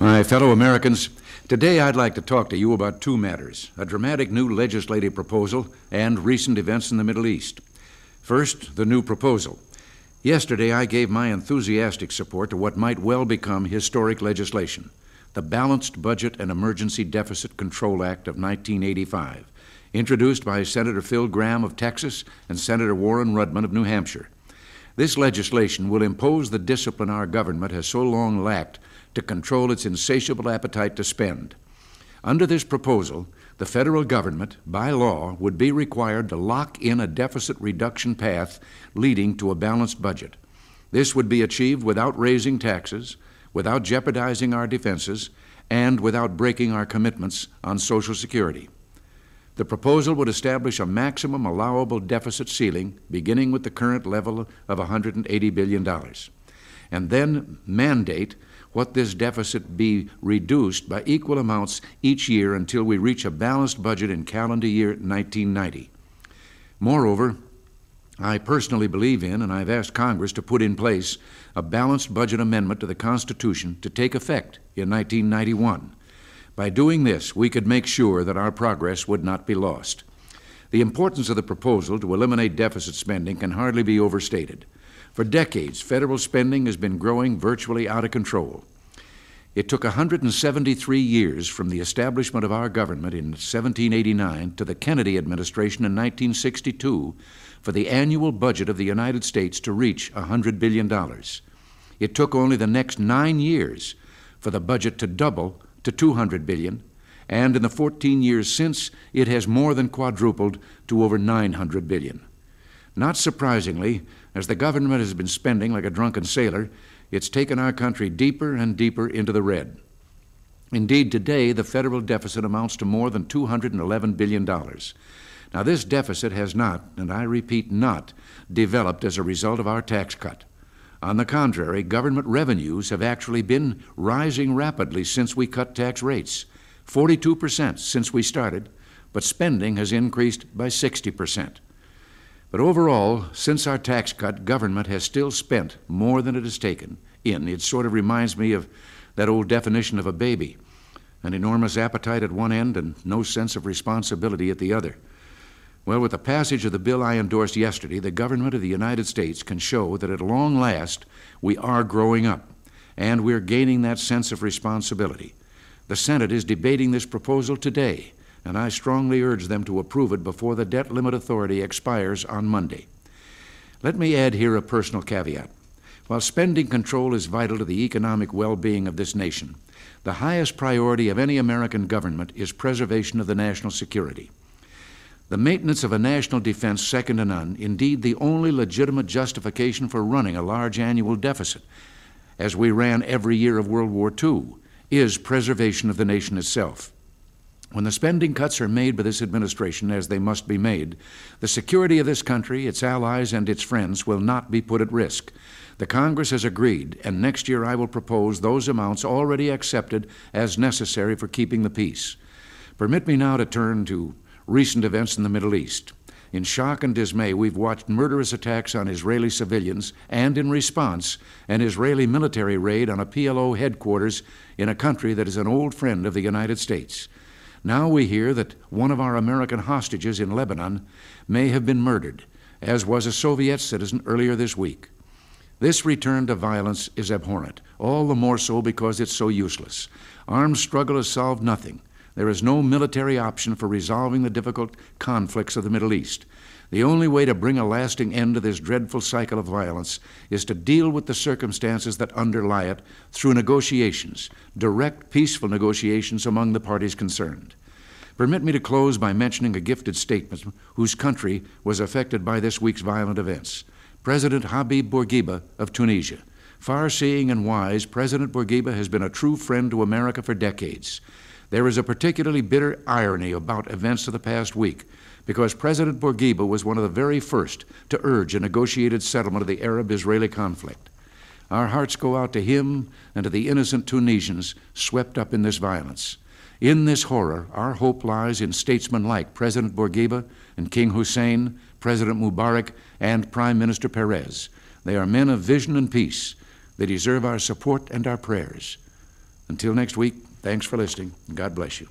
My fellow Americans, today I'd like to talk to you about two matters a dramatic new legislative proposal and recent events in the Middle East. First, the new proposal. Yesterday, I gave my enthusiastic support to what might well become historic legislation the Balanced Budget and Emergency Deficit Control Act of 1985, introduced by Senator Phil Gramm of Texas and Senator Warren Rudman of New Hampshire. This legislation will impose the discipline our government has so long lacked to control its insatiable appetite to spend. Under this proposal, the federal government, by law, would be required to lock in a deficit reduction path leading to a balanced budget. This would be achieved without raising taxes, without jeopardizing our defenses, and without breaking our commitments on Social Security. The proposal would establish a maximum allowable deficit ceiling beginning with the current level of $180 billion, and then mandate what this deficit be reduced by equal amounts each year until we reach a balanced budget in calendar year 1990. Moreover, I personally believe in, and I've asked Congress to put in place, a balanced budget amendment to the Constitution to take effect in 1991. By doing this, we could make sure that our progress would not be lost. The importance of the proposal to eliminate deficit spending can hardly be overstated. For decades, federal spending has been growing virtually out of control. It took 173 years from the establishment of our government in 1789 to the Kennedy administration in 1962 for the annual budget of the United States to reach $100 billion. It took only the next nine years for the budget to double to 200 billion, and in the 14 years since, it has more than quadrupled to over 900 billion. Not surprisingly, as the government has been spending like a drunken sailor, it's taken our country deeper and deeper into the red. Indeed, today the federal deficit amounts to more than $211 billion. Now, this deficit has not, and I repeat, not, developed as a result of our tax cut. On the contrary, government revenues have actually been rising rapidly since we cut tax rates 42% since we started, but spending has increased by 60%. But overall, since our tax cut, government has still spent more than it has taken in. It sort of reminds me of that old definition of a baby an enormous appetite at one end and no sense of responsibility at the other. Well, with the passage of the bill I endorsed yesterday, the government of the United States can show that at long last we are growing up and we're gaining that sense of responsibility. The Senate is debating this proposal today, and I strongly urge them to approve it before the debt limit authority expires on Monday. Let me add here a personal caveat. While spending control is vital to the economic well being of this nation, the highest priority of any American government is preservation of the national security. The maintenance of a national defense second to none, indeed the only legitimate justification for running a large annual deficit, as we ran every year of World War II, is preservation of the nation itself. When the spending cuts are made by this administration, as they must be made, the security of this country, its allies, and its friends will not be put at risk. The Congress has agreed, and next year I will propose those amounts already accepted as necessary for keeping the peace. Permit me now to turn to recent events in the Middle East. In shock and dismay, we've watched murderous attacks on Israeli civilians and, in response, an Israeli military raid on a PLO headquarters in a country that is an old friend of the United States. Now we hear that one of our American hostages in Lebanon may have been murdered, as was a Soviet citizen earlier this week. This return to violence is abhorrent, all the more so because it's so useless. Armed struggle has solved nothing. There is no military option for resolving the difficult conflicts of the Middle East. The only way to bring a lasting end to this dreadful cycle of violence is to deal with the circumstances that underlie it through negotiations, direct, peaceful negotiations among the parties concerned. Permit me to close by mentioning a gifted statesman whose country was affected by this week's violent events President Habib Bourguiba of Tunisia. Far seeing and wise, President Bourguiba has been a true friend to America for decades. There is a particularly bitter irony about events of the past week because President Bourguiba was one of the very first to urge a negotiated settlement of the Arab Israeli conflict. Our hearts go out to him and to the innocent Tunisians swept up in this violence. In this horror, our hope lies in statesmen like President Bourguiba and King Hussein, President Mubarak, and Prime Minister Peres. They are men of vision and peace. They deserve our support and our prayers. Until next week, thanks for listening. and God bless you.